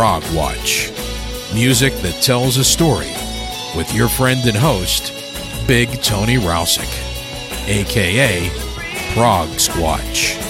Prog Watch. Music that tells a story with your friend and host, Big Tony Rousick, aka Prog Squatch.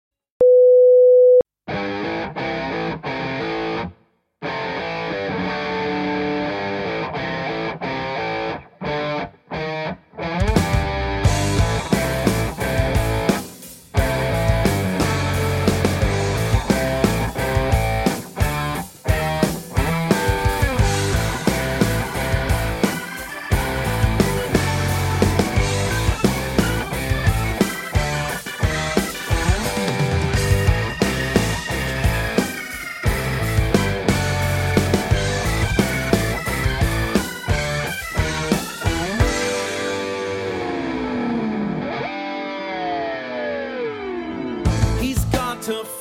to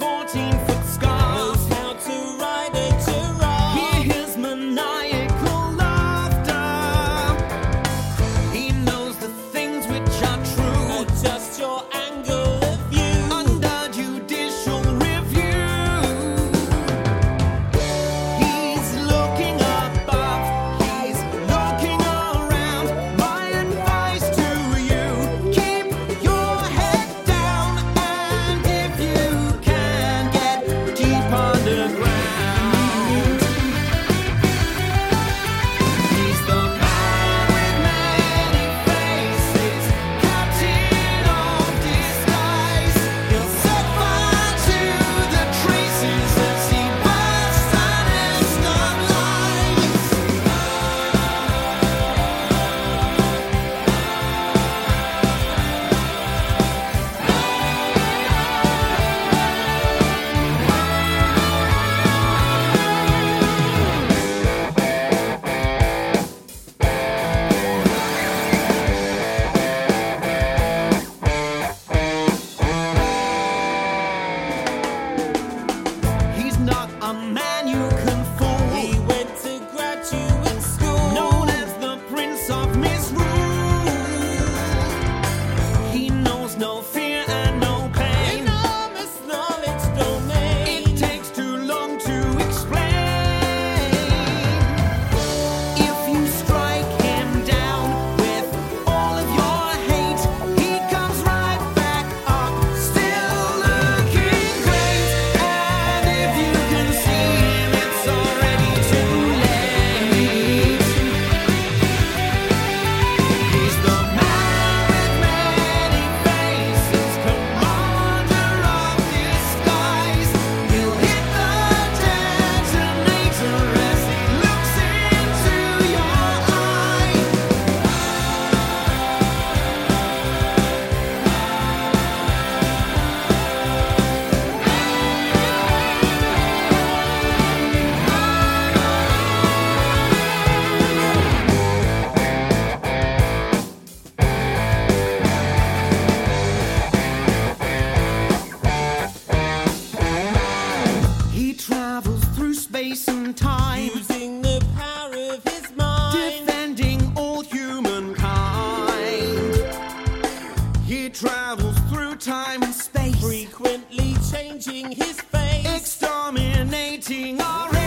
Our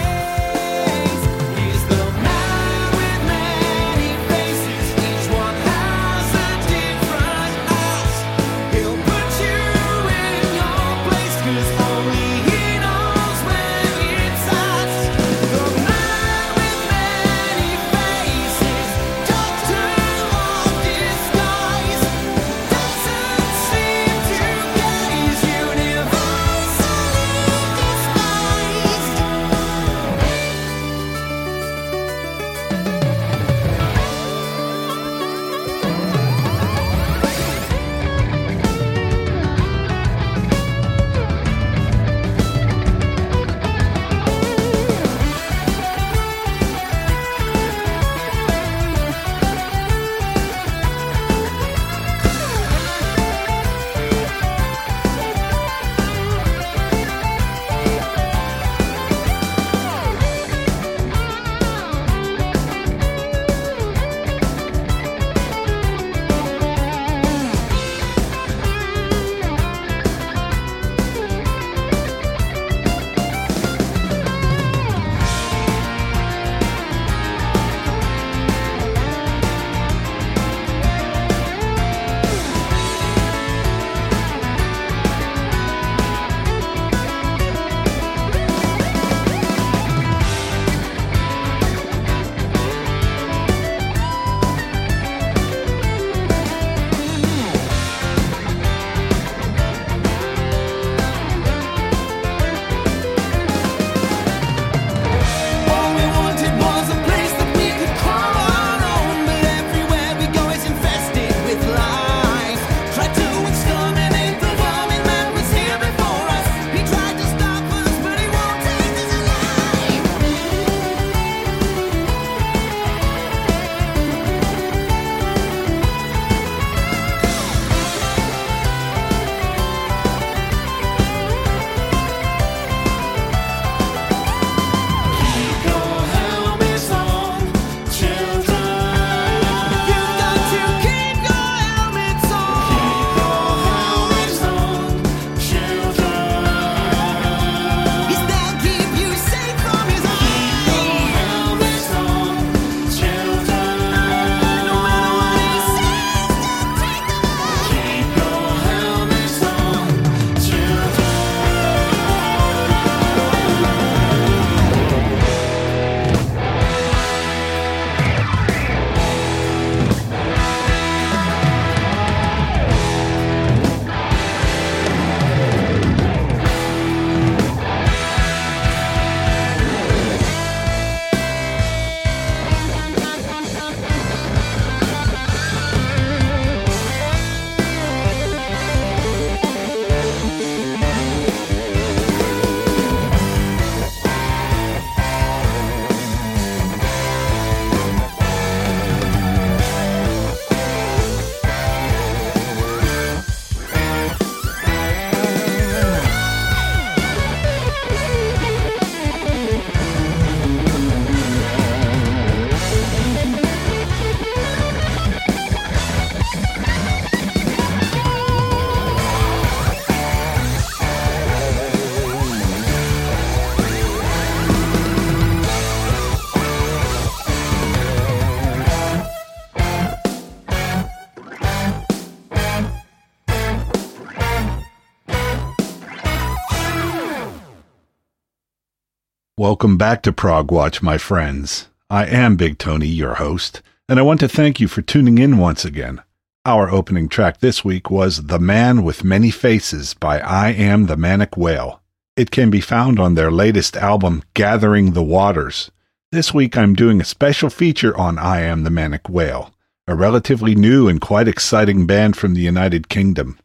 Welcome back to Prog Watch, my friends. I am Big Tony, your host, and I want to thank you for tuning in once again. Our opening track this week was The Man with Many Faces by I Am the Manic Whale. It can be found on their latest album, Gathering the Waters. This week I'm doing a special feature on I Am the Manic Whale, a relatively new and quite exciting band from the United Kingdom.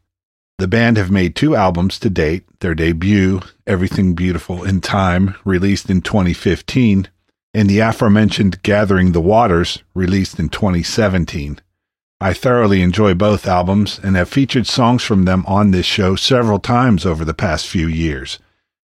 The band have made two albums to date. Their debut, Everything Beautiful in Time, released in 2015, and the aforementioned Gathering the Waters, released in 2017. I thoroughly enjoy both albums and have featured songs from them on this show several times over the past few years.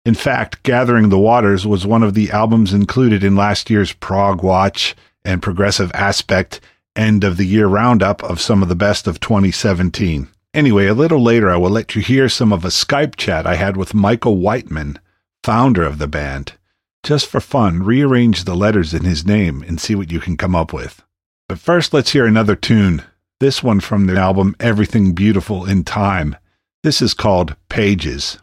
In fact, Gathering the Waters was one of the albums included in last year's Prog Watch and Progressive Aspect end of the year roundup of some of the best of 2017. Anyway, a little later, I will let you hear some of a Skype chat I had with Michael Whiteman, founder of the band. Just for fun, rearrange the letters in his name and see what you can come up with. But first, let's hear another tune. This one from the album Everything Beautiful in Time. This is called Pages.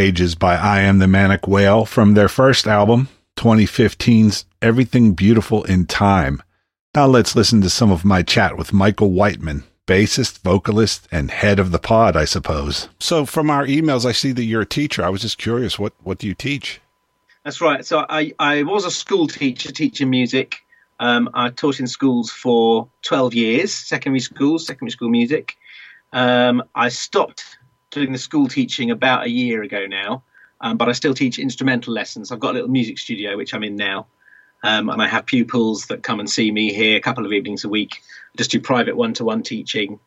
Pages by I Am the Manic Whale from their first album, 2015's Everything Beautiful in Time. Now let's listen to some of my chat with Michael Whiteman, bassist, vocalist, and head of the pod, I suppose. So from our emails, I see that you're a teacher. I was just curious, what, what do you teach? That's right. So I, I was a school teacher teaching music. Um, I taught in schools for 12 years, secondary schools, secondary school music. Um, I stopped doing the school teaching about a year ago now, um, but I still teach instrumental lessons. I've got a little music studio, which I'm in now. Um, and I have pupils that come and see me here a couple of evenings a week. I just do private one-to-one teaching.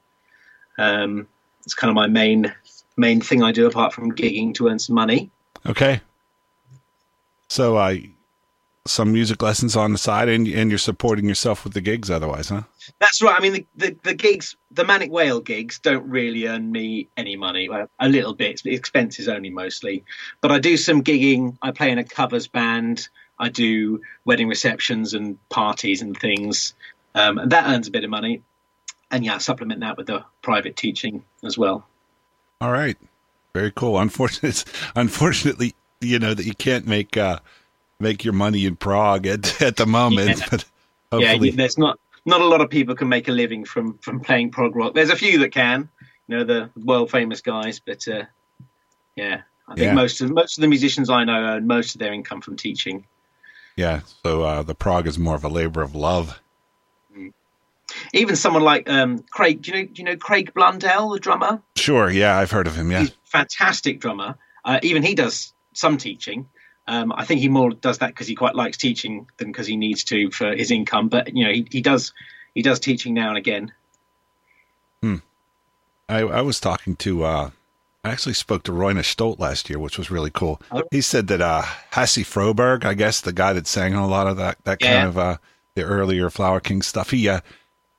Um, it's kind of my main main thing I do apart from gigging to earn some money. Okay. So, uh, some music lessons on the side, and and you're supporting yourself with the gigs otherwise, huh? That's right. I mean, the, the, the gigs, the Manic Whale gigs, don't really earn me any money. Well, a little bit, expenses only mostly. But I do some gigging. I play in a covers band. I do wedding receptions and parties and things, um, and that earns a bit of money. And yeah, I supplement that with the private teaching as well. All right. Very cool. Unfortunately, unfortunately, you know that you can't make uh, make your money in prog at at the moment. Yeah. But yeah, hopefully, you- there's not not a lot of people can make a living from from playing prog rock. There's a few that can, you know, the world famous guys, but uh, yeah, I think Yeah. most of most of the musicians I know earn most of their income from teaching. yeah. So uh, the prog is more of a labor of love. Even someone like um, Craig, do you know do you know Craig Blundell, the drummer? Sure. Yeah, I've heard of him. Yeah. He's a fantastic drummer. Uh, even he does some teaching. Um, I think he more does that because he quite likes teaching than because he needs to for his income. But you know, he, he does he does teaching now and again. Hmm. I, I was talking to, uh, I actually spoke to Roine Stolt last year, which was really cool. Oh. He said that uh, Hasse Froberg, I guess the guy that sang a lot of that, that Yeah. kind of uh, the earlier Flower King stuff, he uh,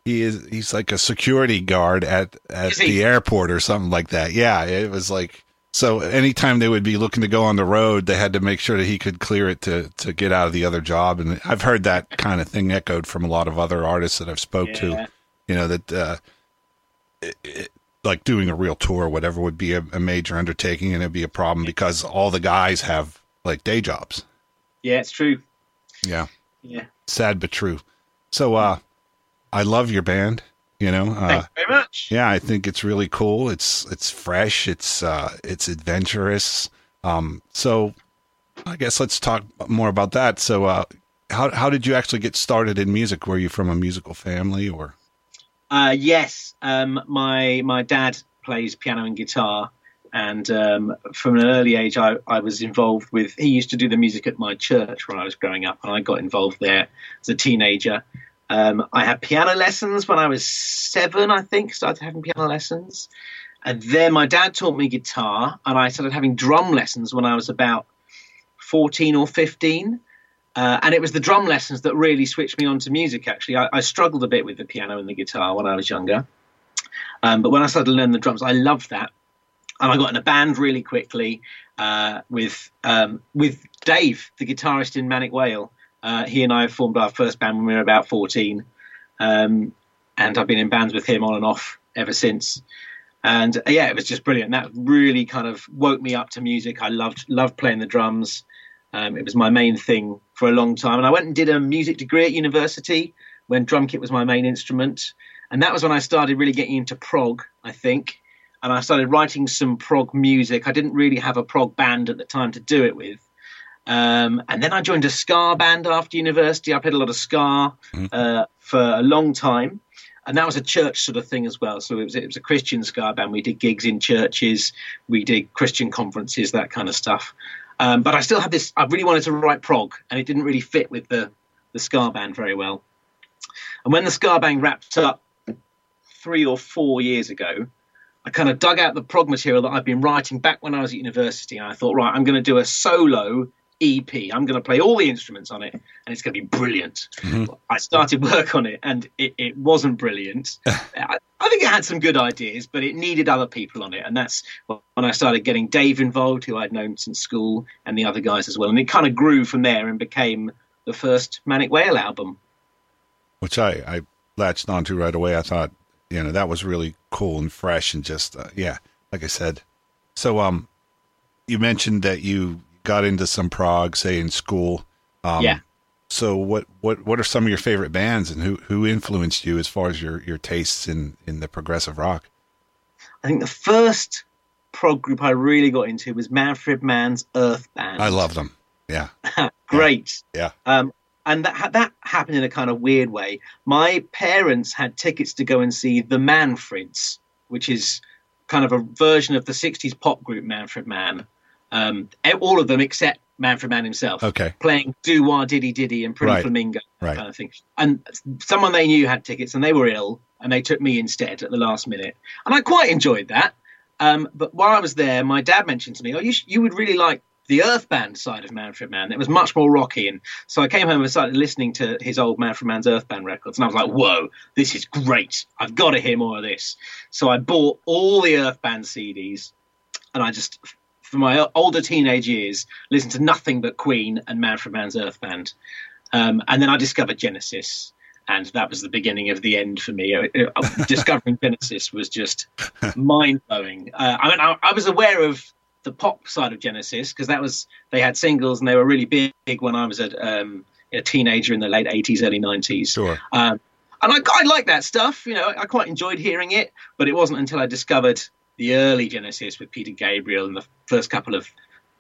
he is he's like a security guard at at the airport or something like that. Yeah, it was like so. Anytime they would be looking to go on the road, they had to make sure that he could clear it to to get out of the other job. And I've heard that kind of thing echoed from a lot of other artists that I've spoke Yeah. to. You know that. Uh, it, it, like doing a real tour or whatever would be a, a major undertaking and it'd be a problem because all the guys have like day jobs. Yeah, it's true. Yeah. Yeah. Sad but true. So uh I love your band, you know. Uh Thanks very much. yeah, I think it's really cool. It's it's fresh, it's uh it's adventurous. Um so I guess let's talk more about that. So uh how how did you actually get started in music? Were you from a musical family or Uh, yes, um, my my dad plays piano and guitar, and um, from an early age, I, I was involved with. He used to do the music at my church when I was growing up, and I got involved there as a teenager. Um, I had piano lessons when I was seven, I think. Started having piano lessons, and then my dad taught me guitar, and I started having drum lessons when I was about fourteen or fifteen. Uh, and it was the drum lessons that really switched me on to music. Actually, I, I struggled a bit with the piano and the guitar when I was younger, um, but when I started to learn the drums, I loved that, and I got in a band really quickly uh, with um, with Dave, the guitarist in Manic Whale. Uh, he and I formed our first band when we were about fourteen, um, and I've been in bands with him on and off ever since. And uh, yeah, it was just brilliant. That really kind of woke me up to music. I loved loved playing the drums. Um, it was my main thing for a long time. And I went and did a music degree at university when drum kit was my main instrument. And that was when I started really getting into prog, I think. And I started writing some prog music. I didn't really have a prog band at the time to do it with. Um, and then I joined a ska band after university. I played a lot of ska uh, for a long time. And that was a church sort of thing as well. So it was, it was a Christian ska band. We did gigs in churches, we did Christian conferences, that kind of stuff. Um, but I still had this. I really wanted to write prog, and it didn't really fit with the the ska band very well. And when the ska band wrapped up three or four years ago, I kind of dug out the prog material that I'd been writing back when I was at university, and I thought, right, I'm going to do a solo EP. I'm going to play all the instruments on it, and it's going to be brilliant. I started work on it, and it, it wasn't brilliant. I, I think it had some good ideas, but it needed other people on it, and that's when I started getting Dave involved, who I'd known since school, and the other guys as well. And it kind of grew from there and became the first Manic Whale album. which I, I latched onto right away. I thought, you know, that was really cool and fresh and just, uh, yeah, like I said. So, um, you mentioned that you got into some prog, say in school. Um, Yeah. So what, what what are some of your favorite bands, and who who influenced you as far as your your tastes in in the progressive rock? I think the first prog group I really got into was Manfred Mann's Earth Band. I love them. Yeah, Great. yeah. Um, and that that happened in a kind of weird way. My parents had tickets to go and see the Manfreds, which is kind of a version of the '60s pop group Manfred Mann. Um, all of them except Man Manfred Mann himself. Okay. Playing Do wah diddy diddy and Pretty Right. Flamingo, Right. kind of thing. And someone they knew had tickets, and they were ill, and they took me instead at the last minute, and I quite enjoyed that. Um, but while I was there, my dad mentioned to me, "Oh, you sh- you would really like the Earth Band side of Manfred Mann. It was much more rocky." And so I came home and started listening to his old Manfred Mann's Earth Band records, and I was like, "Whoa, this is great! I've got to hear more of this." So I bought all the Earth Band CDs, and I just, for my older teenage years, listened to nothing but Queen and Man Manfred Mann's Earth Band. Um, and then I discovered Genesis, and that was the beginning of the end for me. Uh, uh, Discovering Genesis was just mind blowing. Uh, I mean, I, I was aware of the pop side of Genesis because that was they had singles and they were really big when I was a, um, a teenager in the late '80s, early '90s. Sure. Um, and I, I like that stuff. You know, I quite enjoyed hearing it, but it wasn't until I discovered the early Genesis with Peter Gabriel and the first couple of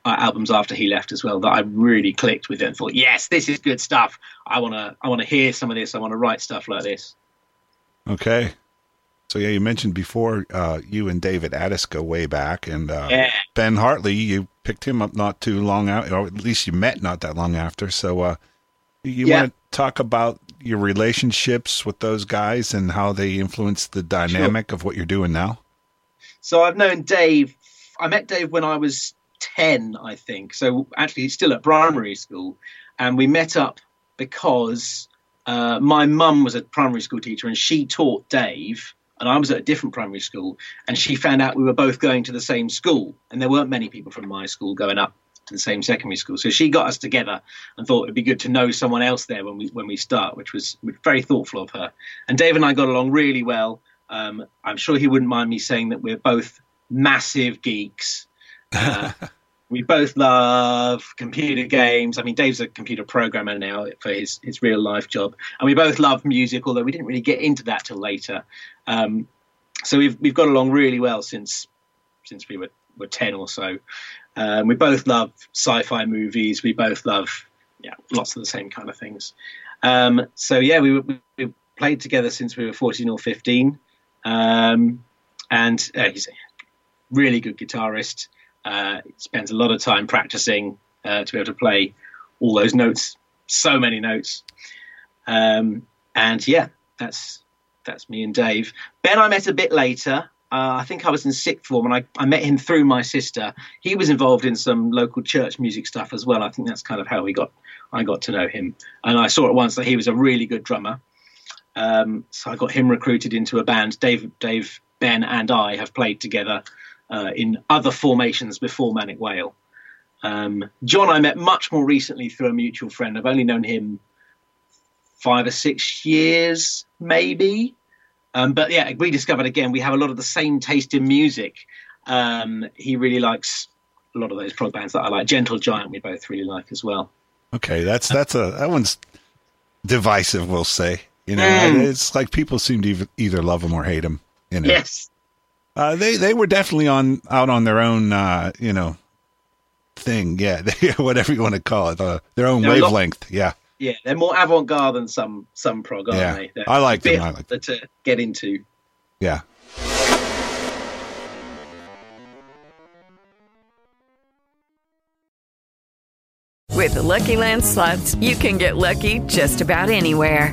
uh, albums after he left as well that I really clicked with it and thought, yes, this is good stuff. I want to, I want to hear some of this. I want to write stuff like this. Okay. So yeah, you mentioned before uh, you and David Addis go way back, and uh, Yeah. Ben Hartley, you picked him up not too long out, or at least you met not that long after. So uh, you Yeah. want to talk about your relationships with those guys and how they influence the dynamic of what you're doing now? So I've known Dave. I met Dave when I was ten, I think. So actually, he's still at primary school, and we met up because uh, my mum was a primary school teacher, and she taught Dave, and I was at a different primary school, and she found out we were both going to the same school, and there weren't many people from my school going up to the same secondary school. So she got us together and thought it'd be good to know someone else there when we when we start, which was very thoughtful of her. And Dave and I got along really well. Um, I'm sure he wouldn't mind me saying that we're both massive geeks. Uh, we both love computer games. I mean, Dave's a computer programmer now for his, his real life job, and we both love music. Although we didn't really get into that till later. Um, so we've we've got along really well since since we were, were ten or so. Um, we both love sci-fi movies. We both love yeah lots of the same kind of things. Um, so yeah, we, we we played together since we were fourteen or fifteen, um, and uh, he's a really good guitarist. Uh, spends a lot of time practicing uh, to be able to play all those notes, so many notes. Um, and yeah, that's that's me and Dave. Ben, I met a bit later. Uh, I think I was in sixth form, and I, I met him through my sister. He was involved in some local church music stuff as well. I think that's kind of how we got I got to know him, and I saw at once that he was a really good drummer. Um, so I got him recruited into a band. Dave, Dave, Ben, and I have played together uh, in other formations before Manic Whale. Um, John, I met much more recently through a mutual friend. I've only known him five or six years, maybe. Um, but yeah, we discovered again we have a lot of the same taste in music. Um, he really likes a lot of those prog bands that I like. Gentle Giant, we both really like as well. Okay, that's that's a that one's divisive. We'll say, you know, Mm. it's like people seem to either love them or hate them. You know, Yes. uh, they they were definitely on out on their own, uh, you know, thing. Yeah, they, whatever you want to call it, uh, their own They're a lot- wavelength. yeah, Yeah, they're more avant-garde than some some prog, aren't Yeah. they? They're I like a them, I like harder to get into. yeah. With the Lucky Land slots, you can get lucky just about anywhere.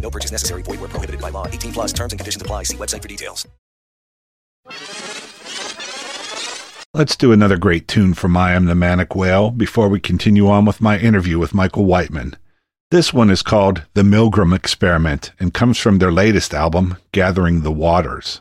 No purchase necessary. Void where prohibited by law. 18 plus terms and conditions apply. See website for details. Let's do another great tune from I Am the Manic Whale before we continue on with my interview with Michael Whiteman. This one is called The Milgram Experiment and comes from their latest album, Gathering the Waters.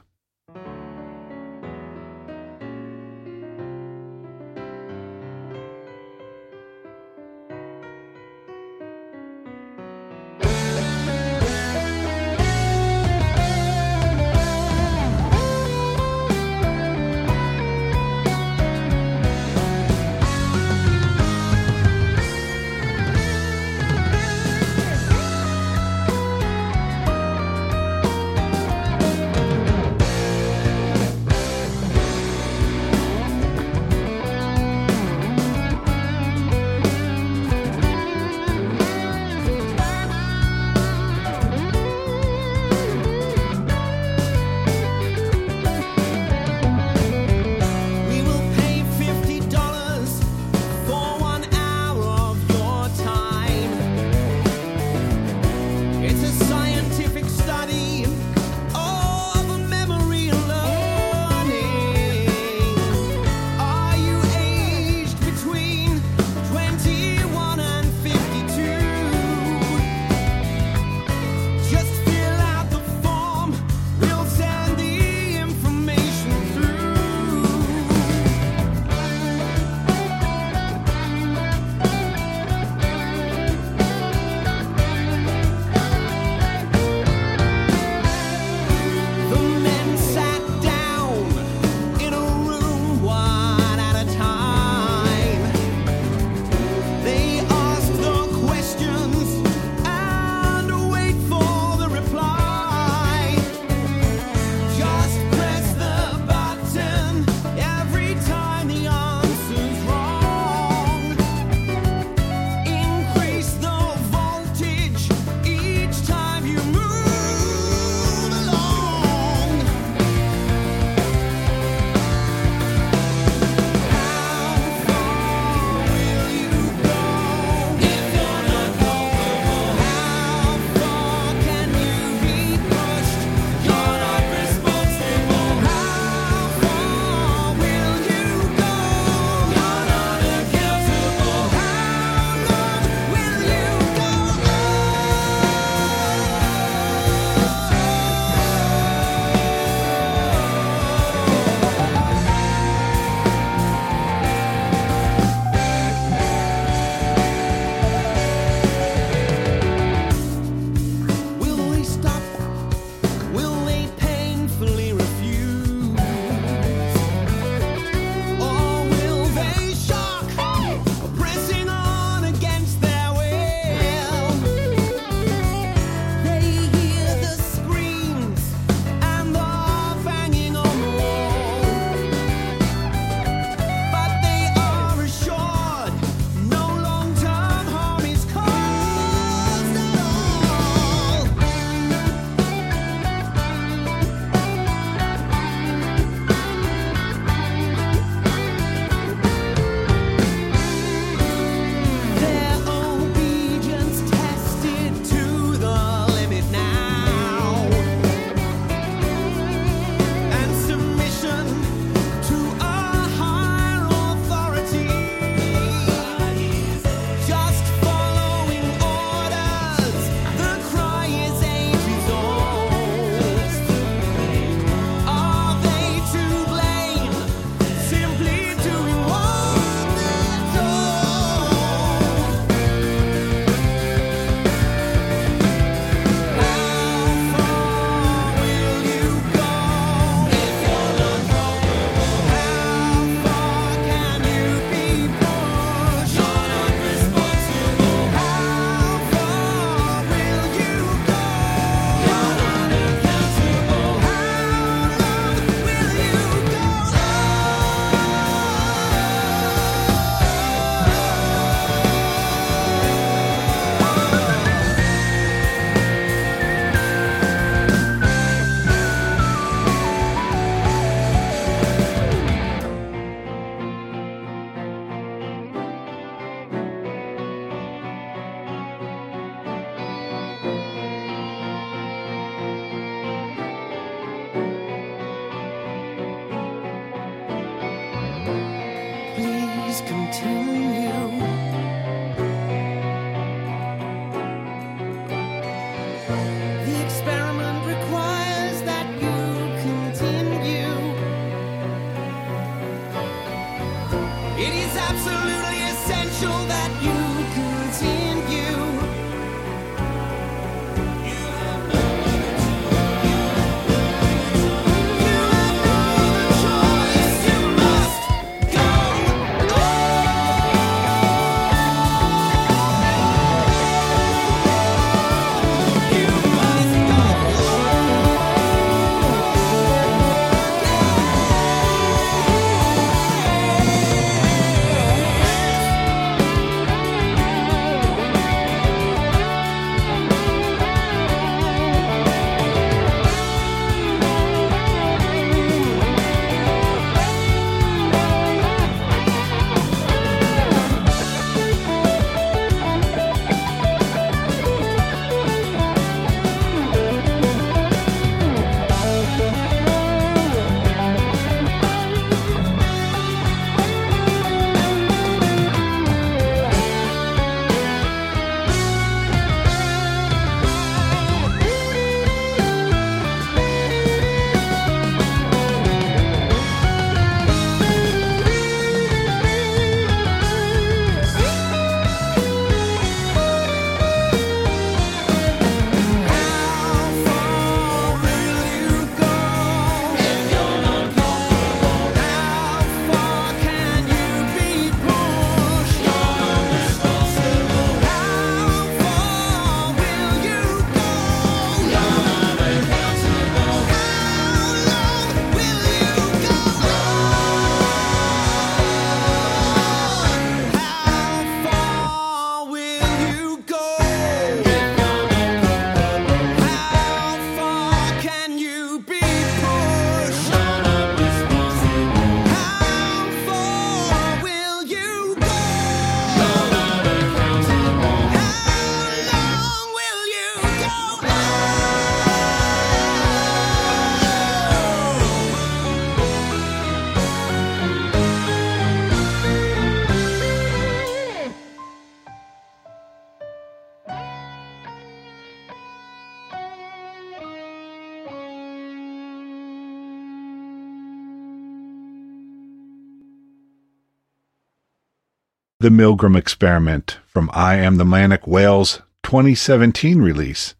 The Milgram Experiment from I Am the Manic Whales 2017 release.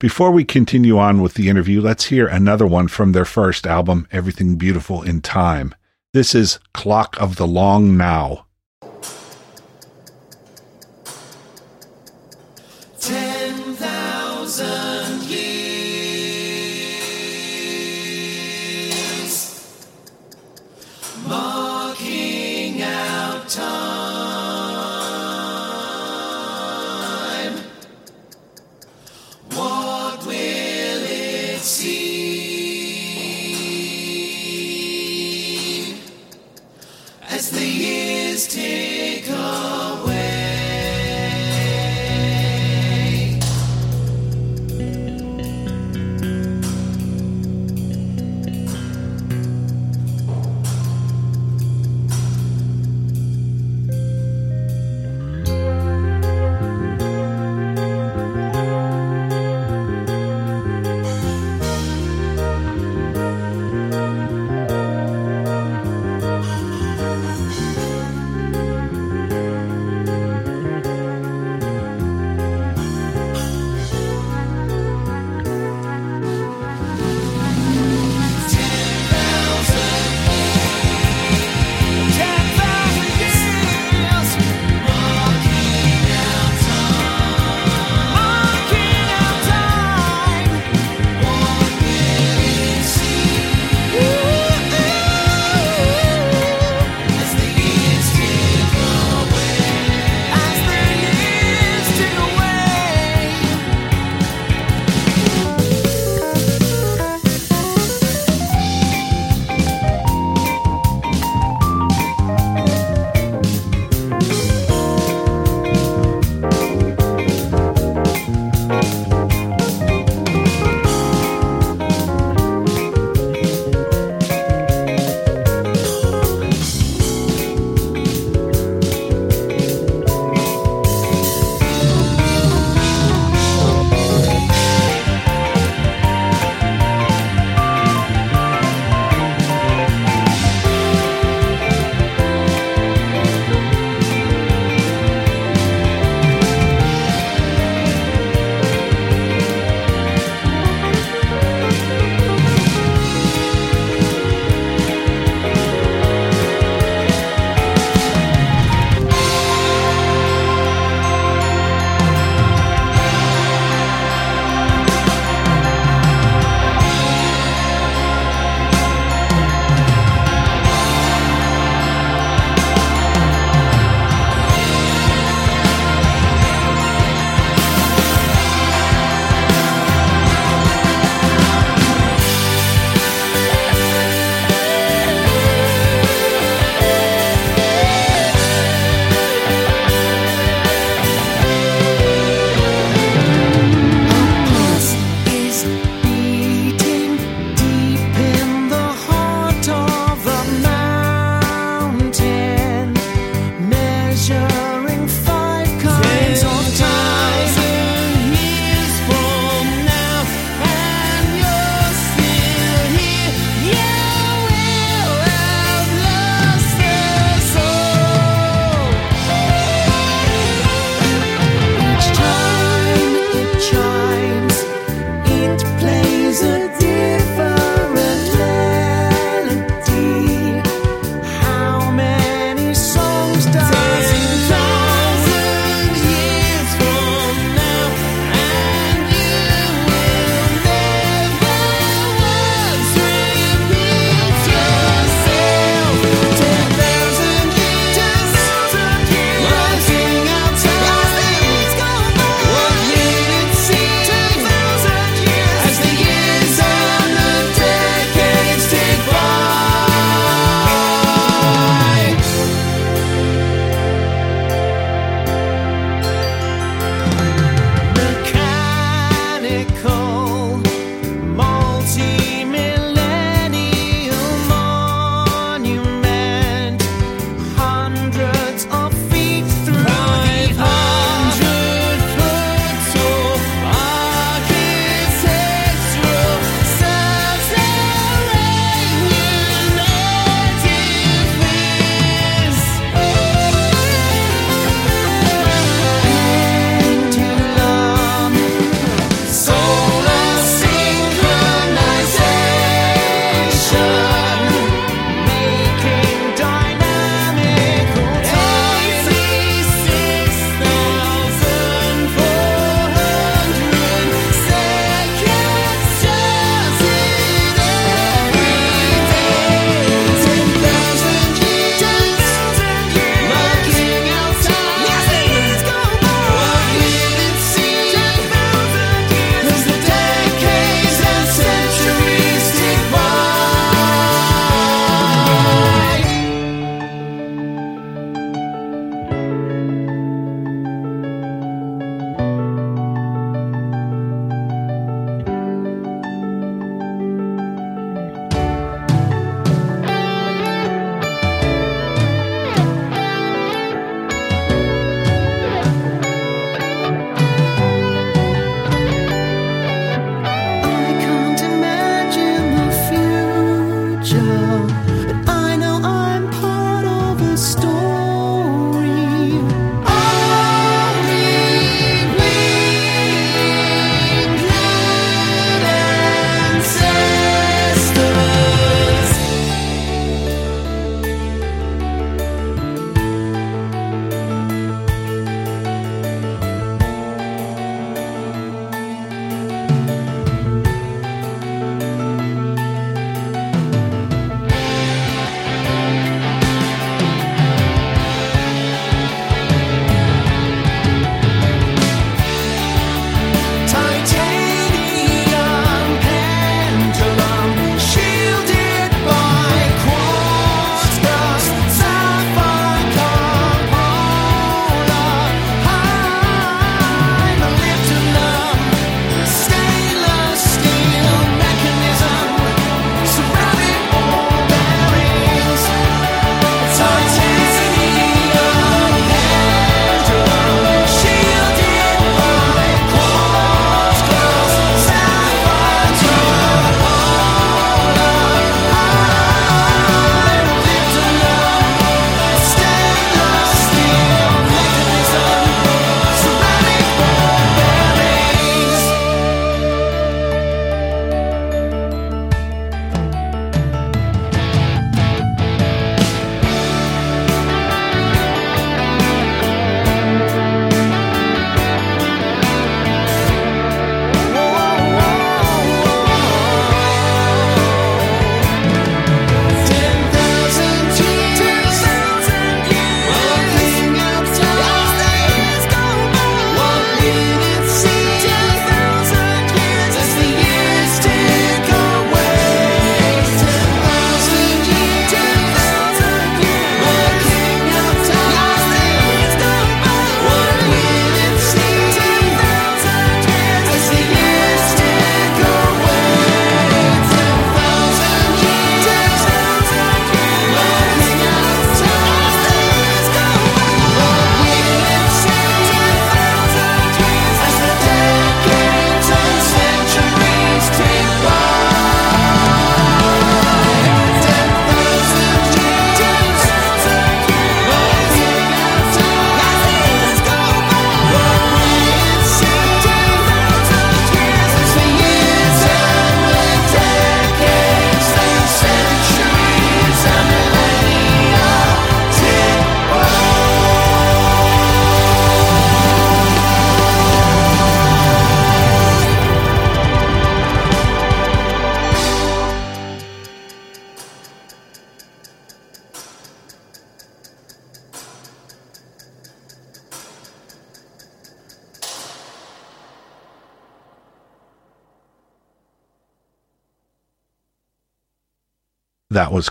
Before we continue on with the interview, let's hear another one from their first album, Everything Beautiful in Time. This is Clock of the Long Now.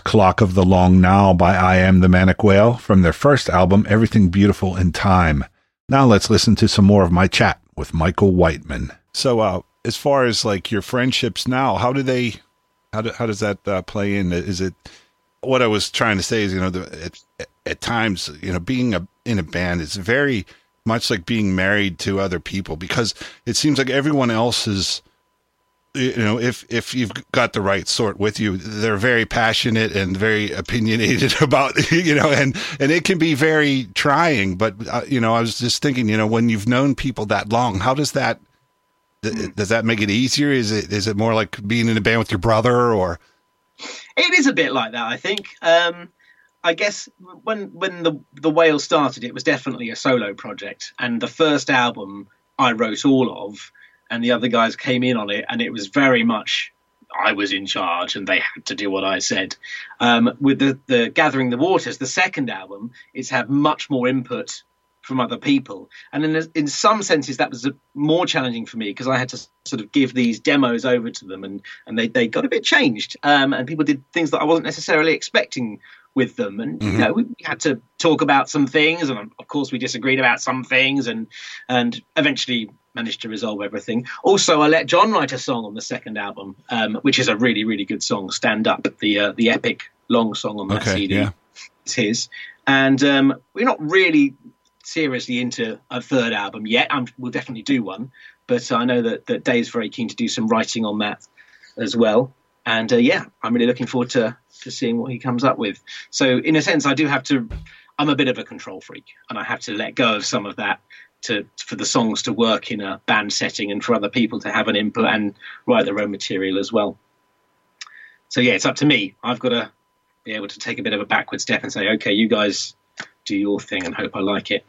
Clock of the Long Now by I Am the Manic Whale from their first album, Everything Beautiful in Time. Now let's listen to some more of my chat with Michael Whiteman. So, uh, as far as like your friendships now, how do they, how, do, how does that uh, play in? Is it, what I was trying to say is, you know, the, at, at times, you know, being a, in a band is very much like being married to other people because it seems like everyone else is, you know, if if you've got the right sort with you, they're very passionate and very opinionated about, you know, and and it can be very trying. But uh, you know, I was just thinking, you know, when you've known people that long, how does that th- does that make it easier? Is it is it more like being in a band with your brother or? It is a bit like that, I think. Um, I guess when when the the whale started, it was definitely a solo project, and the first album I wrote all of, and the other guys came in on it, and it was very much I was in charge, and they had to do what I said. Um, with the the Gathering the Waters, the second album, it's had much more input from other people, and in in some senses that was more challenging for me because I had to sort of give these demos over to them, and and they they got a bit changed, um, and people did things that I wasn't necessarily expecting with them and you Mhm. know we had to talk about some things and of course we disagreed about some things and and eventually managed to resolve everything. Also i let john write a song on the second album um, which is a really really good song stand up the uh, the epic long song on that Okay, cd yeah. it's his. And um, we're not really seriously into a third album yet. I we'll definitely do one. But i know that that dave's very keen to do some writing on that as well. And uh, yeah i'm really looking forward to to seeing what he comes up with. So in a sense i do have to i'm a bit of a control freak and i have to let go of some of that to for the songs to work in a band setting and for other people to have an input and write their own material as well so yeah it's up to me i've got to be able to take a bit of a backward step and say okay you guys do your thing and hope i like it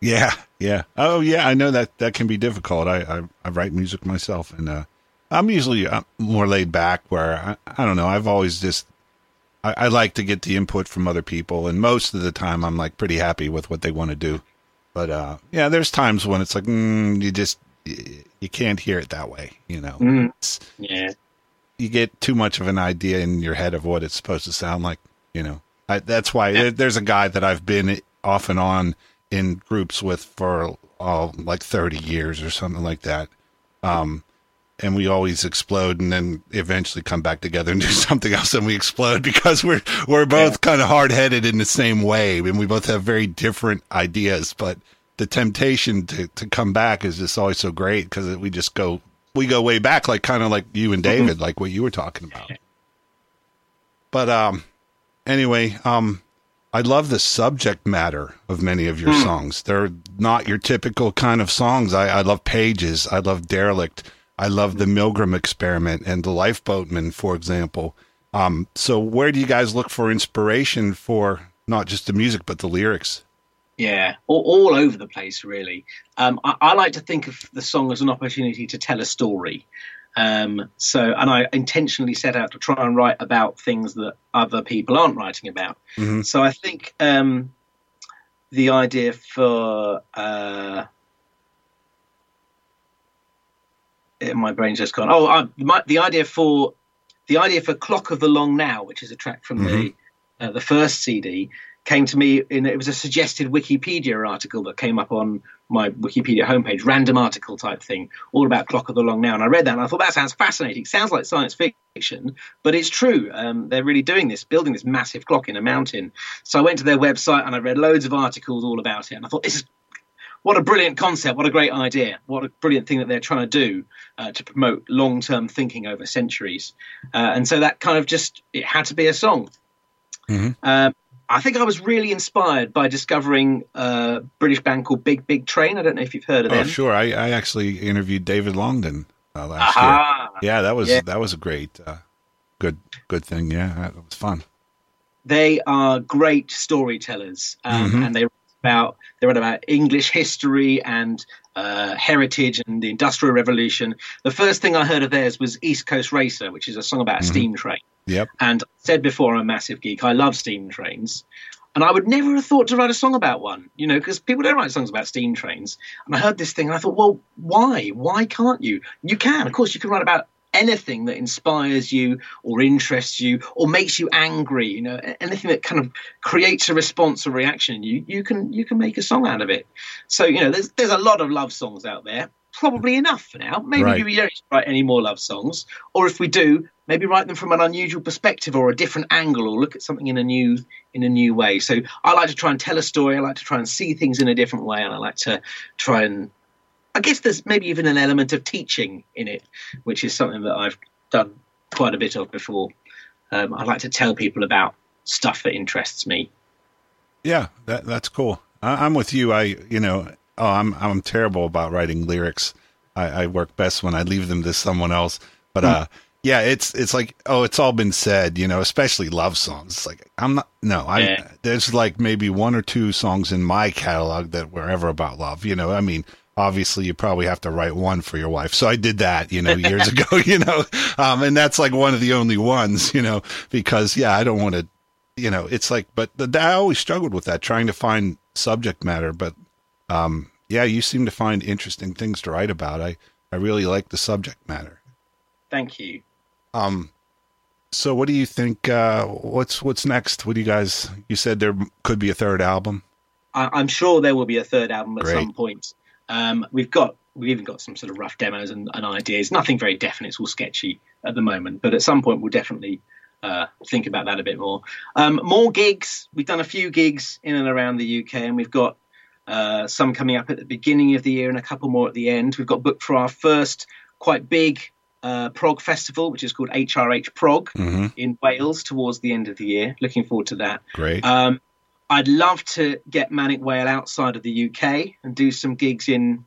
Yeah, yeah. Oh, yeah. I know that that can be difficult. I I, I write music myself, and uh, I'm usually uh, more laid back. Where I, I don't know. I've always just I, I like to get the input from other people, and most of the time I'm like pretty happy with what they want to do. But uh, yeah, there's times when it's like mm, you just you, can't hear it that way. You know, Mm. Yeah you get too much of an idea in your head of what it's supposed to sound like. You know, I, that's why there, there's a guy that I've been off and on in groups with for oh, like 30 years or something like that. Um, and we always explode and then eventually come back together and do something else and we explode because we're we're both kind of hard-headed in the same way and we both have very different ideas but the temptation to to come back is just always so great because we just go we go way back like kind of like you and David like what you were talking about but um anyway um I love the subject matter of many of your Hmm. songs. They're not your typical kind of songs. I, I love Pages. I love Derelict. I love the Milgram Experiment and the Lifeboatman, for example. Um, so where do you guys look for inspiration for not just the music but the lyrics? Yeah, all, all over the place, really. Um, I, I like to think of the song as an opportunity to tell a story. Um, so, and I intentionally set out to try and write about things that other people aren't writing about. Mhm. So, I think um, the idea for uh, my brain's just gone. Oh, I, my, the idea for the idea for "Clock of the Long Now," which is a track from the uh, the first CD, came to me in it was a suggested Wikipedia article that came up on my Wikipedia homepage, random article type thing, all about Clock of the Long Now. And I read that and I thought that sounds fascinating. It sounds like science fiction, but it's true. Um, they're really doing this, building this massive clock in a mountain. So I went to their website and I read loads of articles all about it. And I thought this is what a brilliant concept, what a great idea, what a brilliant thing that they're trying to do uh, to promote long term thinking over centuries. Uh, and so that kind of just, it had to be a song. Um, I think I was really inspired by discovering a British band called Big Big Train. I don't know if you've heard of Oh, them. sure. I, I actually interviewed David Longdon uh, last Aha. year. Yeah, that was Yeah. that was a great, uh, good good thing. Yeah, that was fun. They are great storytellers, um, Mhm. and they about they write about English history and uh, heritage and the Industrial Revolution. The first thing I heard of theirs was East Coast Racer, which is a song about a Mhm. steam train. Yep. And I said before, I'm a massive geek. I love steam trains. And I would never have thought to write a song about one, you know, because people don't write songs about steam trains. And I heard this thing and I thought, well, why? Why can't you? You can. Of course, you can write about anything that inspires you or interests you or makes you angry you know anything that kind of creates a response or reaction you you can you can make a song out of it. So you know there's there's a lot of love songs out there probably enough for now. Maybe Right. we don't write any more love songs or if we do maybe write them from an unusual perspective or a different angle or look at something in a new in a new way. So i like to try and tell a story i like to try and see things in a different way and i like to try and I guess there's maybe even an element of teaching in it, which is something that I've done quite a bit of before. Um, I like to tell people about stuff that interests me. Yeah, that that's cool. I, I'm with you. I you know oh I'm I'm terrible about writing lyrics. I, I work best when I leave them to someone else. But uh, yeah, it's it's like oh it's all been said. You know, especially love songs. It's like I'm not no I Yeah. there's like maybe one or two songs in my catalog that were ever about love. You know, I mean. Obviously, you probably have to write one for your wife. So I did that, you know, years ago, you know, um, and that's like one of the only ones, you know, because yeah, I don't want to you know, it's like, but the, I always struggled with that, trying to find subject matter. But um, yeah, you seem to find interesting things to write about. I, I really like the subject matter. Thank you. Um, so what do you think? Uh, what's what's next? What do you guys? You said there could be a third album. I, I'm sure there will be a third album at Great. some point. Um, we've got we've even got some sort of rough demos and, and ideas. Nothing very definite. It's all sketchy at the moment, but at some point we'll definitely uh, think about that a bit more. Um, more gigs. We've done a few gigs in and around the UK, and we've got uh, some coming up at the beginning of the year and a couple more at the end. We've got booked for our first quite big uh, prog festival, which is called HRH Prog Mhm. in Wales towards the end of the year. Looking forward to that. Great. Um, I'd love to get Manic Whale outside of the UK and do some gigs in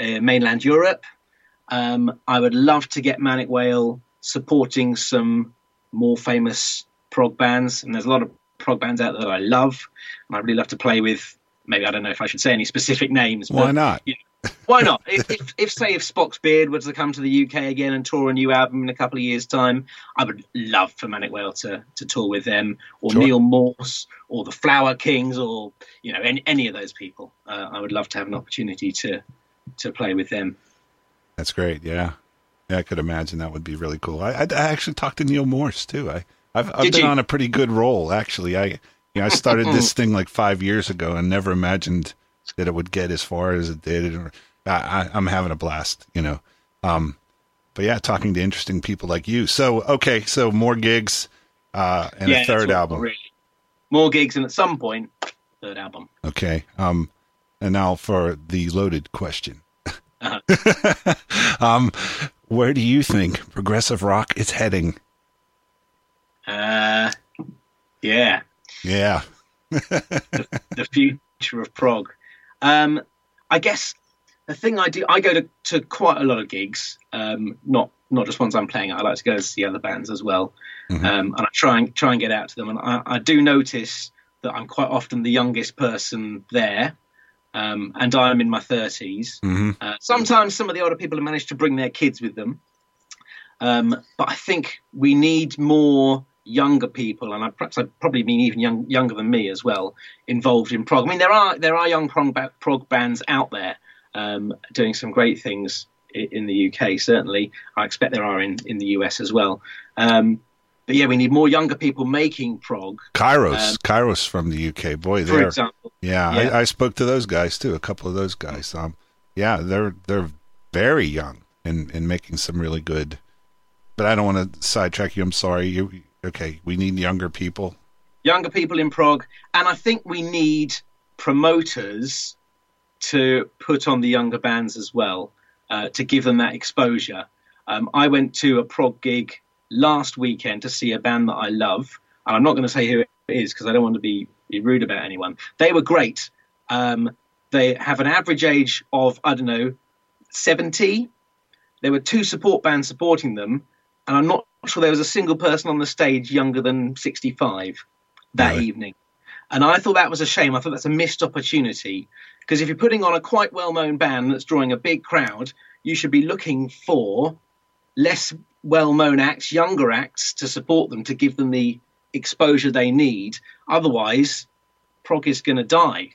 uh, mainland Europe. Um, I would love to get Manic Whale supporting some more famous prog bands, and there's a lot of prog bands out there that I love, and I'd really love to play with. Maybe I don't know if I should say any specific names. Why but, not? you know, why not? if, if, if, say, if Spock's Beard were to come to the UK again and tour a new album in a couple of years' time, I would love for Manic Whale to, to tour with them, or Sure. Neal Morse, or the Flower Kings, or you know, any, any of those people. Uh, I would love to have an opportunity to to play with them. That's great. Yeah, yeah. I could imagine that would be really cool. I, I, I actually talked to Neal Morse too. I I've, I've Did been you? on a pretty good roll actually. I you know I started this thing like five years ago and never imagined that it would get as far as it did. I, I, I'm having a blast. You know. Um, but yeah, talking to interesting people like you. So okay, so more gigs uh, and yeah, a third album. Really. More gigs, and at some point, third album. Okay. Um, and now for the loaded question. Uh-huh. um, where do you think progressive rock is heading? Uh, yeah, Yeah. the future of prog. Um, I guess the thing I do, I go to, to quite a lot of gigs, um, not not just ones I'm playing at. I like to go and see other bands as well, Mhm. um, and I try and try and get out to them. And I, I do notice that I'm quite often the youngest person there, um, and I'm in my 30s. Mhm. Uh, sometimes some of the older people have managed to bring their kids with them, um, but I think we need more younger people, and I, perhaps I probably mean even young, younger than me as well, involved in prog. I mean, there are there are young prog, prog bands out there um, doing some great things i- in the UK. Certainly, I expect there are in, in the US as well. Um, but yeah, we need more younger people making prog. Kyros, Um, Kyros from the UK. Boy, for example. yeah. Yeah. I, I spoke to those guys too. A couple of those guys. Um, yeah, they're they're very young and and making some really good. But I don't want to sidetrack you. I'm sorry. You okay? We need younger people. younger people in prog, and I think we need promoters to put on the younger bands as well uh, to give them that exposure. Um, I went to a prog gig last weekend to see a band that I love, and I'm not going to say who it is because I don't want to be, be rude about anyone. They were great. Um, they have an average age of I don't know 70. There were two support bands supporting them, and I'm not sure there was a single person on the stage younger than 65 that Really? evening. And I thought that was a shame. I thought that's a missed opportunity because if you're putting on a quite well known band that's drawing a big crowd, you should be looking for less well known acts, younger acts to support them to give them the exposure they need. Otherwise, prog is going to die.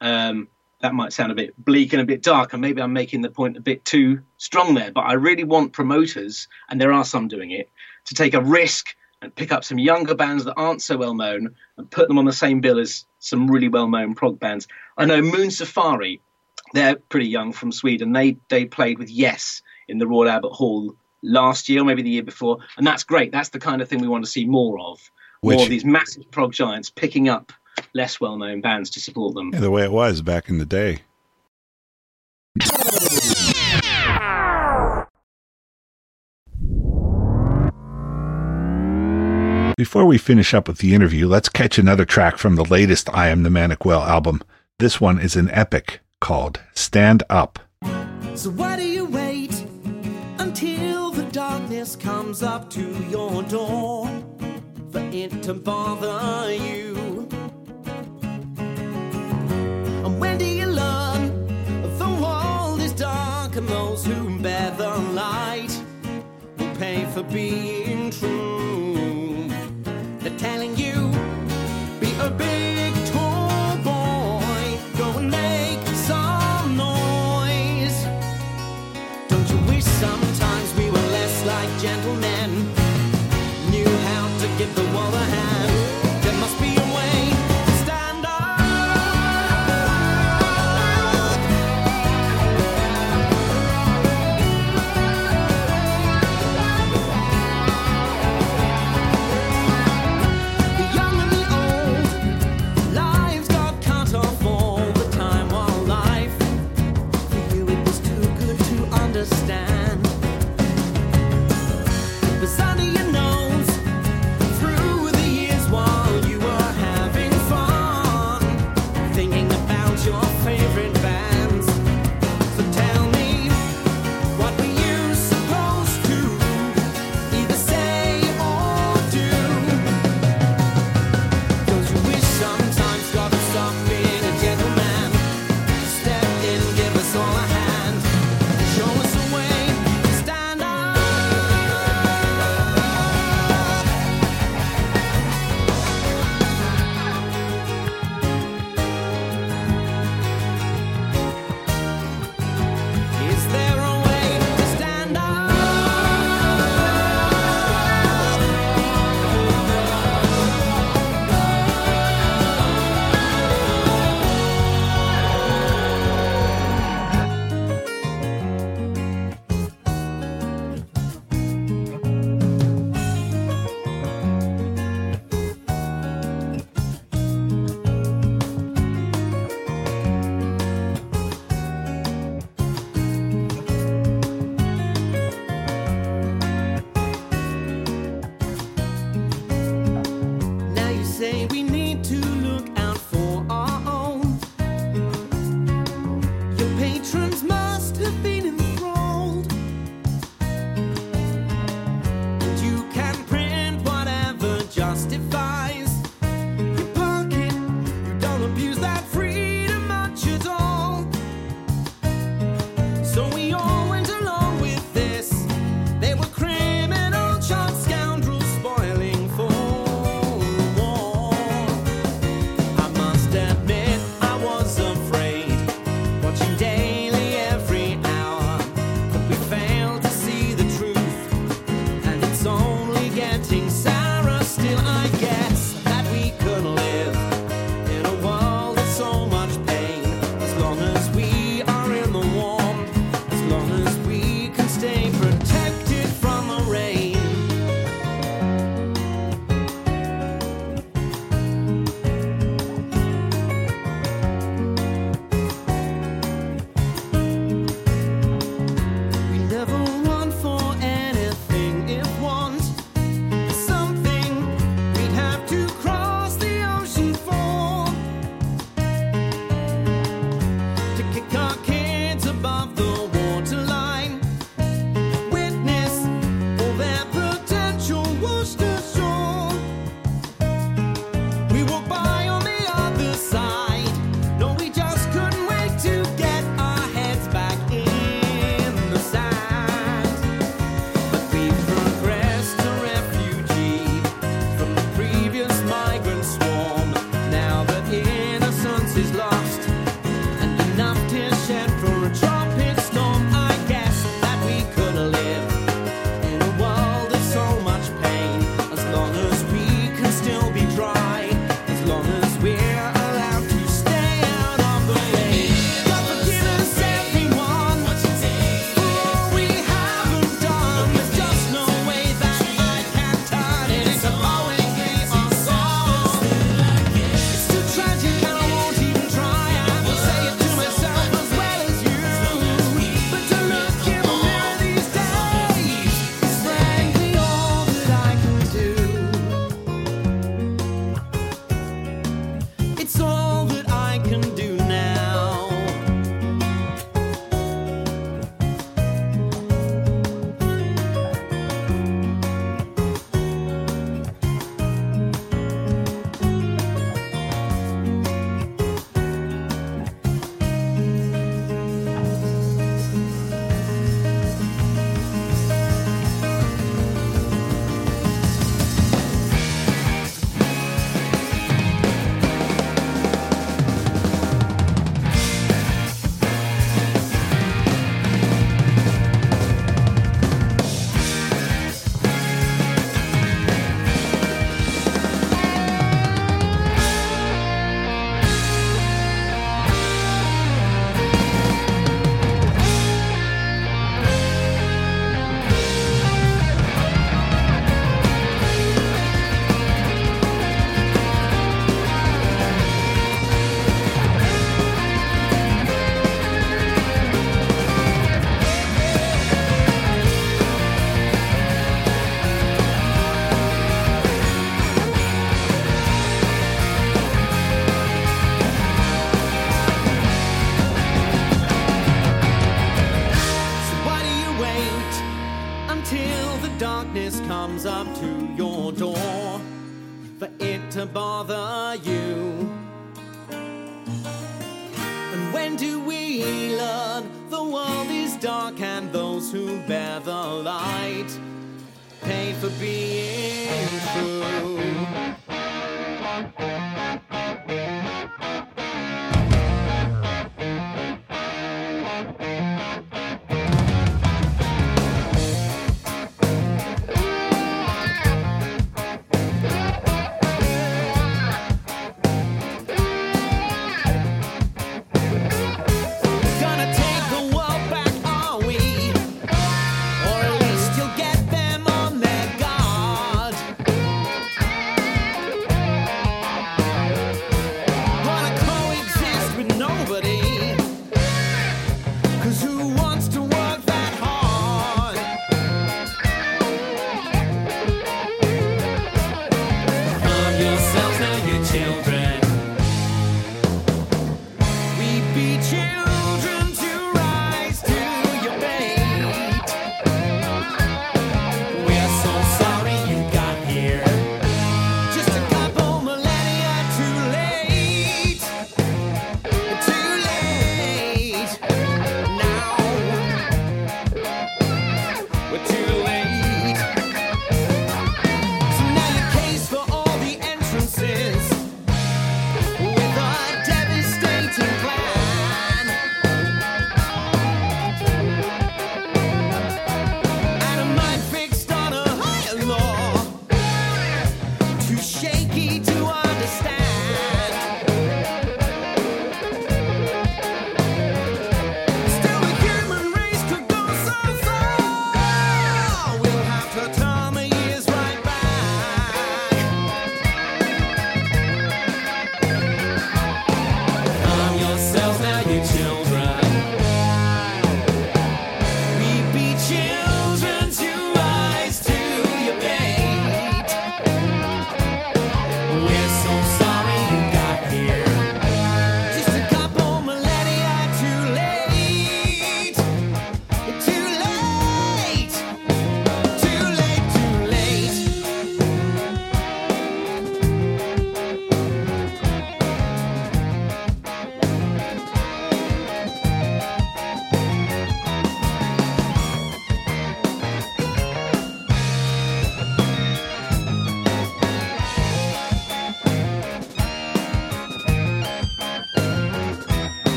Um, that might sound a bit bleak and a bit dark, and maybe I'm making the point a bit too strong there. But I really want promoters, and there are some doing it, to take a risk and pick up some younger bands that aren't so well known and put them on the same bill as some really well known prog bands. I know Moon Safari, they're pretty young from Sweden. They they played with Yes in the Royal Albert Hall last year, or maybe the year before, and that's great. That's the kind of thing we want to see more of. Which- more of these massive prog giants picking up less well known bands to support them. Yeah, the way it was back in the day. Before we finish up with the interview, let's catch another track from the latest I Am the Manic Whale album. This one is an epic called Stand Up. So why do you wait until the darkness comes up to your door for it to bother you? Those who bear the light will pay for being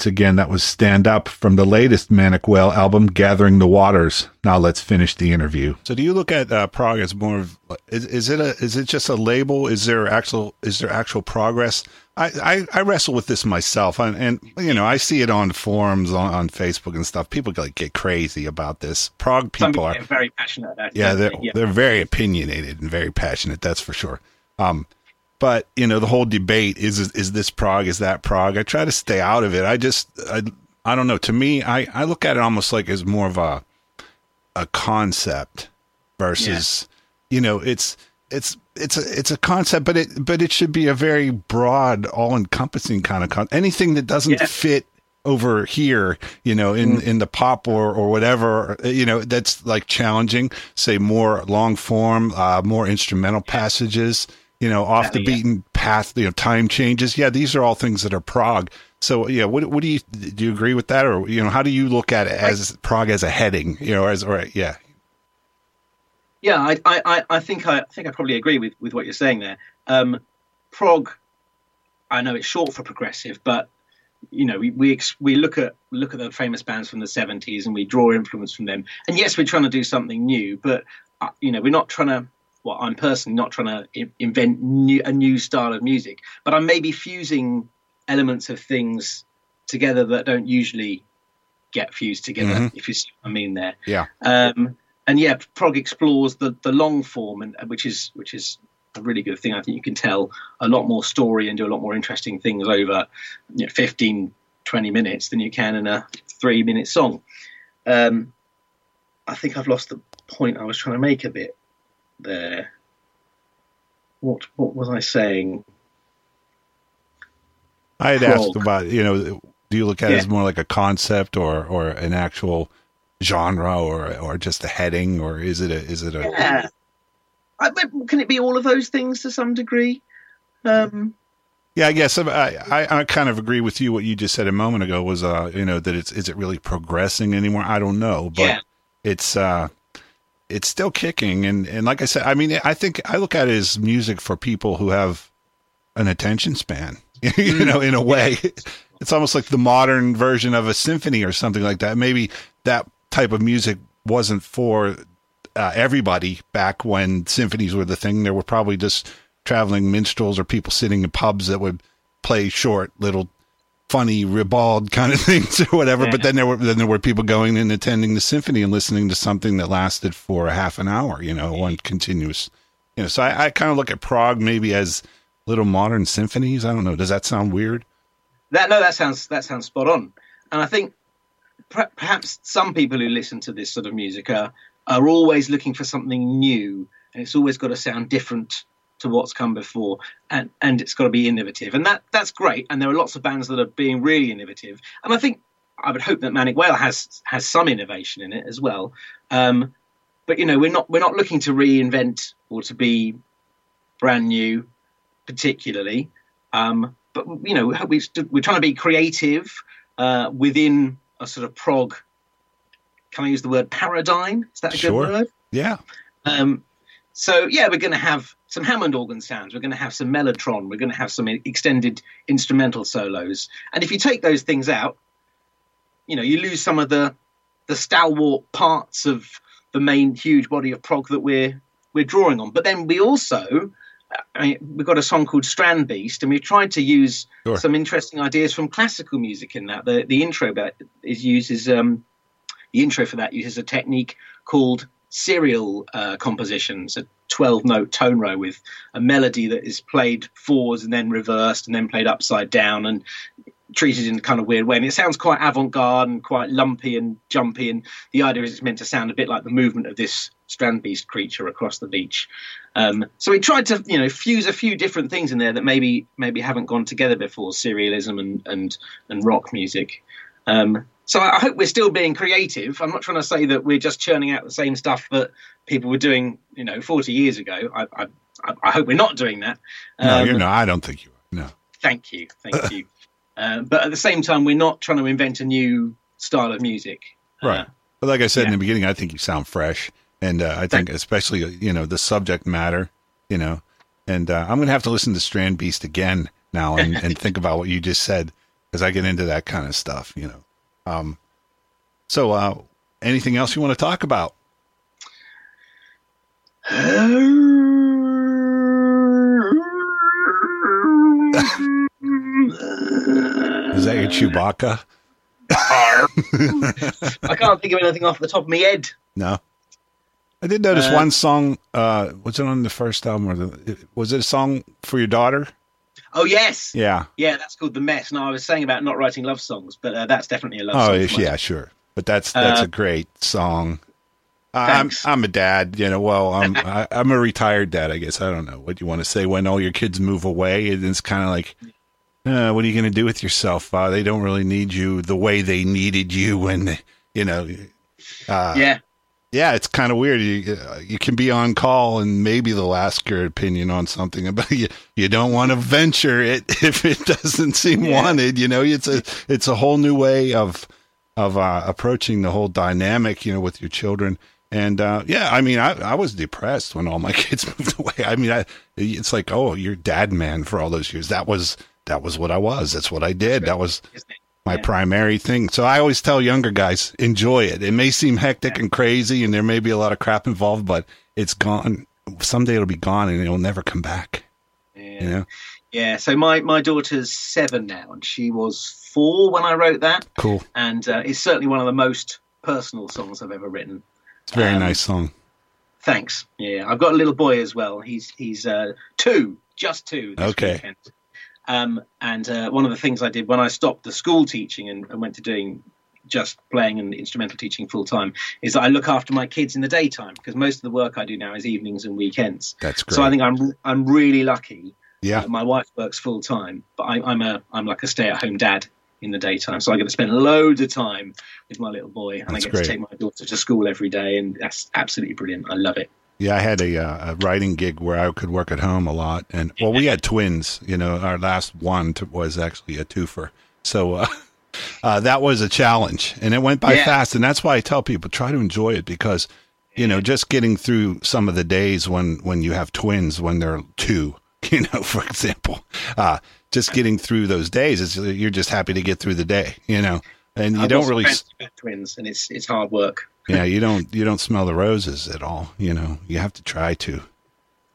Once again, that was Stand Up from the latest Manic Whale album, Gathering the Waters. Now let's finish the interview. So, do you look at uh, prog as more of is, is it a is it just a label? Is there actual is there actual progress? I, I, I wrestle with this myself, and, and you know I see it on forums on, on Facebook and stuff. People like get crazy about this. Prog people people are very passionate about it. yeah, they're they? they're very opinionated and very passionate. That's for sure. Um, but you know, the whole debate is is this prog? Is that prog? I try to stay out of it. I just I I don't know. To me, I I look at it almost like as more of a a concept versus you know it's it's it's a it's a concept, but it but it should be a very broad, all encompassing kind of con- anything that doesn't fit over here, you know, in Mm. in the pop or or whatever, you know, that's like challenging. Say more long form, uh, more instrumental passages, you know, off the Yeah, beaten path, you know, time changes. Yeah, these are all things that are prog. So yeah, what what do you do? You agree with that, or you know, how do you look at it as prog as a heading, you know, as or yeah, Yeah, I, I, I- I think I, I think I probably agree with, with what you're saying there. Um, prog, I know it's short for progressive, but you know, we we, ex- we look at look at the famous bands from the 70s and we draw influence from them. And yes, we're trying to do something new, but uh, you know, we're not trying to. Well, I'm personally not trying to invent new, a new style of music, but I'm maybe fusing elements of things together that don't usually get fused together. Mhm. If you see what I mean there. yeah. Um, and yeah, prog explores the, the long form, and which is which is a really good thing. I think you can tell a lot more story and do a lot more interesting things over you know, 15, 20 minutes than you can in a three minute song. Um, I think I've lost the point I was trying to make a bit there. What what was I saying? I had Prog. asked about, you know, do you look at it as more like a concept or or an actual genre or or just a heading or is it a is it a Yeah. I, but can it be all of those things to some degree? Um, Yeah, I guess I, I I kind of agree with you. What you just said a moment ago was, uh, you know, that it's is it really progressing anymore? I don't know, but Yeah. it's uh, it's still kicking, and and like I said, I mean, I think I look at it as music for people who have an attention span. you know, in a way, it's almost like the modern version of a symphony or something like that. Maybe that type of music wasn't for uh, everybody back when symphonies were the thing. There were probably just traveling minstrels or people sitting in pubs that would play short little funny ribald kind of things or whatever. But then there were then there were people going and attending the symphony and listening to something that lasted for a half an hour, you know, one continuous. You know, so I, I kind of look at prog maybe as little modern symphonies. I don't know. Does that sound weird? That no, that sounds that sounds spot on. And I think per- perhaps some people who listen to this sort of music are are always looking for something new, and it's always got to sound different to what's come before, and and it's got to be innovative, and that that's great. And there are lots of bands that are being really innovative, and I think I would hope that Manic Whale has has some innovation in it as well. Um, but you know, we're not we're not looking to reinvent or to be brand new, particularly. Um, but you know, we, we're trying to be creative uh, within a sort of prog. Can I use the word paradigm? Is that a Sure. good word? Yeah. Um, so yeah, we're going to have some Hammond organ sounds. We're going to have some mellotron. We're going to have some extended instrumental solos. And if you take those things out, you know, you lose some of the the stalwart parts of the main huge body of prog that we're we're drawing on. But then we also, I mean, we've got a song called Strand Beast, and we've tried to use Sure. some interesting ideas from classical music in that. The the intro that is uses um, the intro for that uses a technique called serial uh, compositions, a 12 note tone row with a melody that is played forwards and then reversed and then played upside down and treated in a kind of weird way. And it sounds quite avant garde and quite lumpy and jumpy. And the idea is it's meant to sound a bit like the movement of this strand beast creature across the beach. Um, so we tried to, you know, fuse a few different things in there that maybe maybe haven't gone together before, serialism and and and rock music. Um, so I hope we're still being creative. I'm not trying to say that we're just churning out the same stuff that people were doing, you know, 40 years ago. I, I, I- hope we're not doing that. No, Um, you're not. I don't think you are. No. Thank you, thank you. Uh, but at the same time, we're not trying to invent a new style of music. Right. But like I said in the beginning, I think you sound fresh, and uh, I think especially uh, you know the subject matter, you know, and uh, I'm gonna have to listen to Strand Beast again now and, and think about what you just said. because I get into that kind of stuff, you know. Um, so, uh, anything else you want to talk about? Is that your Chewbacca? I can't think of anything off the top of my head. No. I did notice Uh, one song. Uh, was it on the first album or the? Was it a song for your daughter? Oh yes, Yeah. yeah, that's called the mess. Now I was saying about not writing love songs, but uh, that's definitely a love Oh, song. yeah, sure. But that's that's Uh, a great song. Uh, I'm thanks. I'm a dad, you know. Well, I'm I, I'm a retired dad, I guess. I don't know what you want to say when all your kids move away. It's kind of like, uh, what are you going to do with yourself? Uh, they don't really need you the way they needed you when, you know. Uh, yeah, yeah, it's kind of weird. You uh, you can be on call and maybe they'll ask your opinion on something, but you you don't want to venture it if it doesn't seem Yeah. wanted. You know, it's a it's a whole new way of of uh, approaching the whole dynamic. You know, with your children. And uh, yeah, I mean, I, I was depressed when all my kids moved away. I mean, I, it's like, oh, you're dad man for all those years. That was that was what I was. That's what I did. That was my primary thing. So I always tell younger guys, enjoy it. It may seem hectic and crazy, and there may be a lot of crap involved, but it's gone. Someday it'll be gone, and it'll never come back. You know, yeah. So my my daughter's seven now, and she was four when I wrote that, cool. and uh, it's certainly one of the most personal songs I've ever written. It's a very Um, nice song. Thanks. Yeah, I've got a little boy as well. He's he's uh, two, just two. This Okay. Weekend. Um, and uh, one of the things I did when I stopped the school teaching and, and went to doing just playing and instrumental teaching full time is that I look after my kids in the daytime because most of the work I do now is evenings and weekends. That's great. So I think I'm I'm really lucky. Yeah. My wife works full time, but I, I'm a I'm like a stay at home dad in the daytime. So I get to spend loads of time with my little boy, and That's I get great. to take my daughter to school every day, and that's absolutely brilliant. I love it. Yeah, I had a, uh, a writing gig where I could work at home a lot, and well, we had twins. You know, our last one t- was actually a twofer, so uh, uh, that was a challenge, and it went by Yeah. fast. And that's why I tell people try to enjoy it because you know just getting through some of the days when when you have twins when they're two, you know, for example, uh, just getting through those days is you're just happy to get through the day, you know, and you I've don't really. have twins, and it's it's hard work. Yeah, you don't you don't smell the roses at all. You know, you have to try to.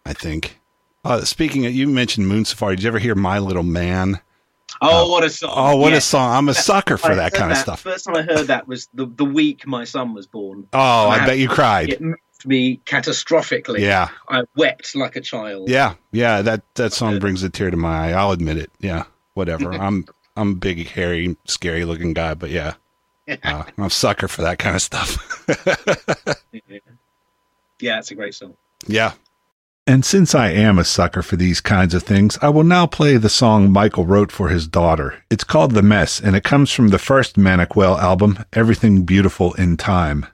I think. Uh, speaking of, you mentioned Moon Safari. Did you ever hear My Little Man? Oh, what a song! Oh, what a song! I'm a sucker for I that kind of stuff. First time I heard that was the the week my son was born. Oh, I bet you cried. It moved me catastrophically. Yeah. I wept like a child. Yeah, yeah. That that song brings a tear to my eye. I'll admit it. Yeah, whatever. I'm I'm a big, hairy, scary looking guy, but yeah, uh, I'm a sucker for that kind of stuff. yeah, it's a great song. yeah. And since I am a sucker for these kinds of things, I will now play the song Michael wrote for his daughter. It's called The Mess, and it comes from the first Manic Whale album, Everything Beautiful in Time.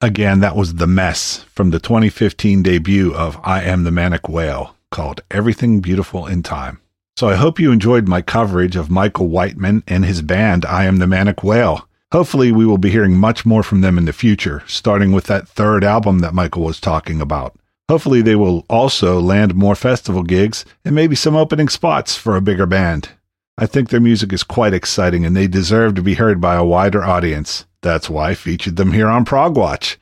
Again, that was The Mess from the 2015 debut of I Am the Manic Whale called Everything Beautiful in Time. So I hope you enjoyed my coverage of Michael Whiteman and his band I Am the Manic Whale. Hopefully, we will be hearing much more from them in the future, starting with that third album that Michael was talking about. Hopefully, they will also land more festival gigs and maybe some opening spots for a bigger band. I think their music is quite exciting and they deserve to be heard by a wider audience. That's why I featured them here on Prog Watch.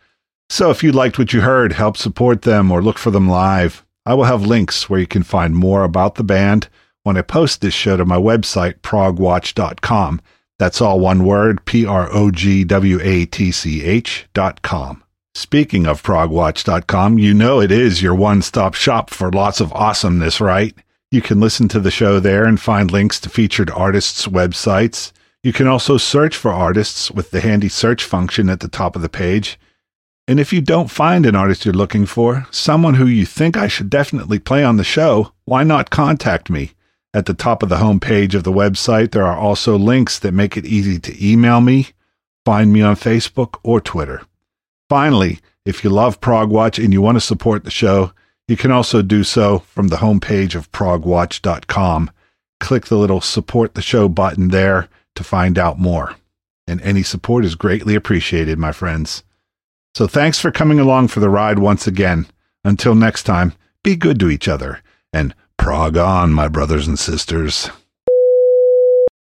So if you liked what you heard, help support them or look for them live. I will have links where you can find more about the band when I post this show to my website, progwatch.com. That's all one word, P R O G W A T C H dot com. Speaking of progwatch.com, you know it is your one stop shop for lots of awesomeness, right? You can listen to the show there and find links to featured artists' websites. You can also search for artists with the handy search function at the top of the page. And if you don't find an artist you're looking for, someone who you think I should definitely play on the show, why not contact me? At the top of the home page of the website, there are also links that make it easy to email me, find me on Facebook or Twitter. Finally, if you love Prog Progwatch and you want to support the show, you can also do so from the homepage of progwatch.com. Click the little support the show button there to find out more. And any support is greatly appreciated, my friends. So thanks for coming along for the ride once again. Until next time, be good to each other and Prog on, my brothers and sisters.